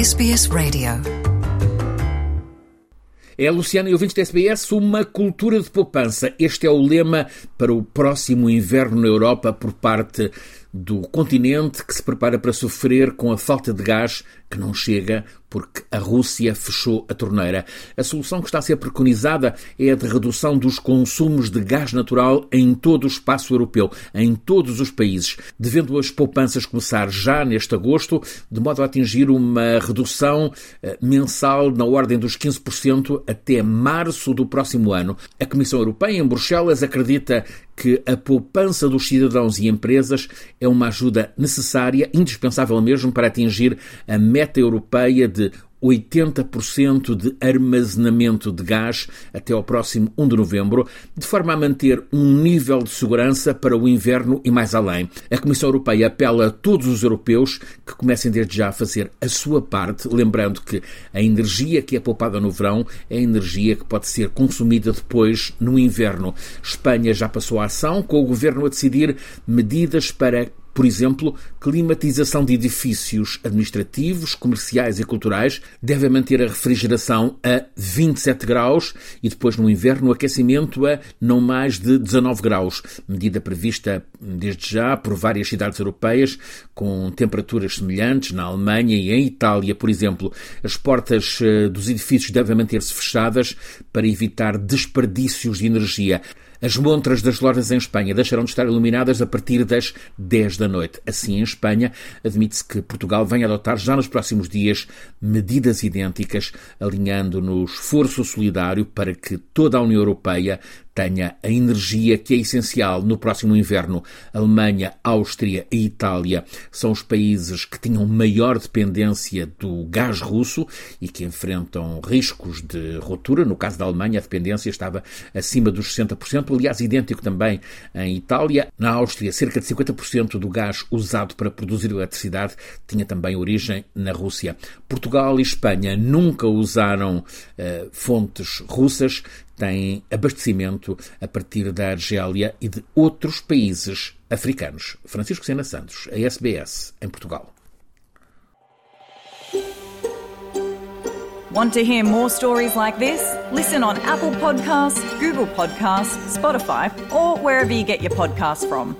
SBS Radio. É, Luciana e ouvintes da SBS, uma cultura de poupança. Este é o lema para o próximo inverno na Europa por parte do continente que se prepara para sofrer com a falta de gás que não chega porque a Rússia fechou a torneira. A solução que está a ser preconizada é a de redução dos consumos de gás natural em todo o espaço europeu, em todos os países, devendo as poupanças começar já neste agosto, de modo a atingir uma redução eh, mensal na ordem dos 15% até março do próximo ano. A Comissão Europeia, em Bruxelas, acredita que a poupança dos cidadãos e empresas é uma ajuda necessária, indispensável mesmo, para atingir a meta europeia de 80% de armazenamento de gás até ao próximo 1 de novembro, de forma a manter um nível de segurança para o inverno e mais além. A Comissão Europeia apela a todos os europeus que comecem desde já a fazer a sua parte, lembrando que a energia que é poupada no verão é a energia que pode ser consumida depois no inverno. Espanha já passou a ação, com o governo a decidir medidas para por exemplo, climatização de edifícios administrativos, comerciais e culturais deve manter a refrigeração a 27 graus e depois no inverno o aquecimento a não mais de 19 graus, medida prevista desde já por várias cidades europeias com temperaturas semelhantes na Alemanha e em Itália, por exemplo. As portas eh, dos edifícios devem manter-se fechadas para evitar desperdícios de energia. As montras das lojas em Espanha deixarão de estar iluminadas a partir das 10 da noite. Assim, em Espanha, admite-se que Portugal venha adotar já nos próximos dias medidas idênticas, alinhando no esforço solidário para que toda a União Europeia tenha a energia que é essencial no próximo inverno. Alemanha, Áustria e Itália são os países que tinham maior dependência do gás russo e que enfrentam riscos de ruptura. No caso da Alemanha, a dependência estava acima dos 60%, aliás, idêntico também em Itália. Na Áustria, cerca de 50% do gás usado para produzir eletricidade tinha também origem na Rússia. Portugal e Espanha nunca usaram uh, fontes russas, têm abastecimento a partir da Argélia e de outros países africanos. Francisco Sena Santos, a SBS, em Portugal. Want to hear more stories like this? Listen on Apple Podcasts, Google Podcasts, Spotify, or wherever you get your podcasts from.